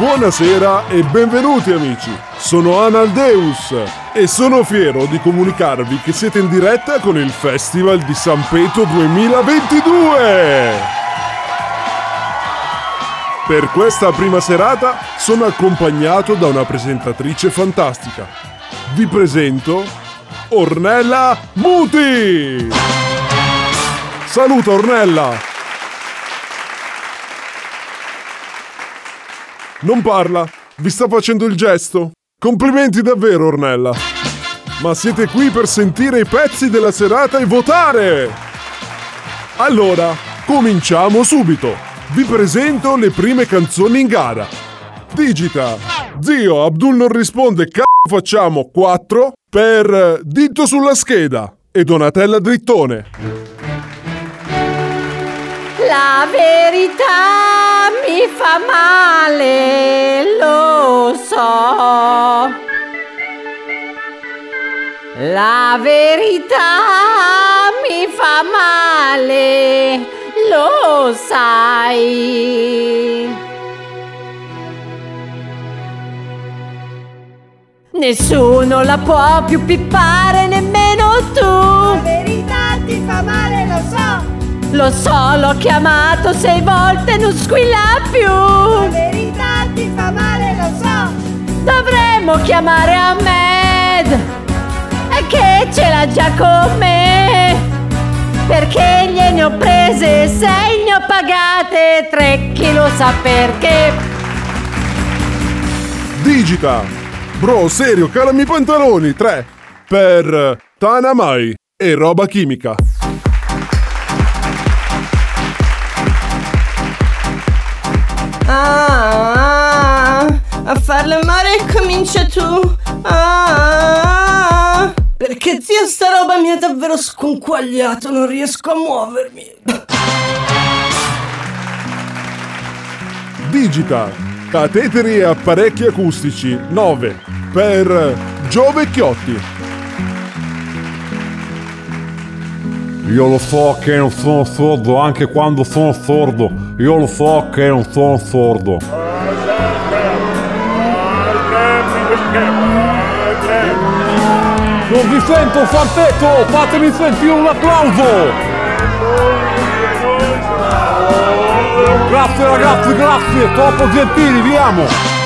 Buonasera e benvenuti amici, sono Analdeus e sono fiero di comunicarvi che siete in diretta con il Festival di San Peto 2022! Per questa prima serata sono accompagnato da una presentatrice fantastica. Vi presento Ornella Muti! Saluta Ornella! Non parla, vi sta facendo il gesto. Complimenti davvero, Ornella. Ma siete qui per sentire i pezzi della serata e votare! Allora, cominciamo subito. Vi presento le prime canzoni in gara. Digita. Zio, Abdul non risponde, c***o facciamo 4 per dito sulla scheda e Donatella drittone. La verità mi fa male, lo so. La verità mi fa male, lo sai. Nessuno la può più pippare, nemmeno tu. Lo so, l'ho chiamato sei volte, non squilla più. La verità ti fa male, lo so. Dovremmo chiamare Ahmed. E che ce l'ha già con me. Perché gliene ho prese sei, ne ho pagate tre, chi lo sa perché. Digita. Bro, serio, calami i pantaloni. 3 per Tanamai e roba chimica. A farle male comincia tu. Ah, perché zia sta roba mi ha davvero sconquagliato, non riesco a muovermi. Digita. Cateteri e apparecchi acustici. 9 per Gio Vecchiotti. Io lo so che non sono sordo anche quando sono sordo. Io lo so che non sono sordo. Non vi sento fantetto! Fatemi sentire un applauso! Grazie ragazzi, grazie! Troppo gentili, vi amo!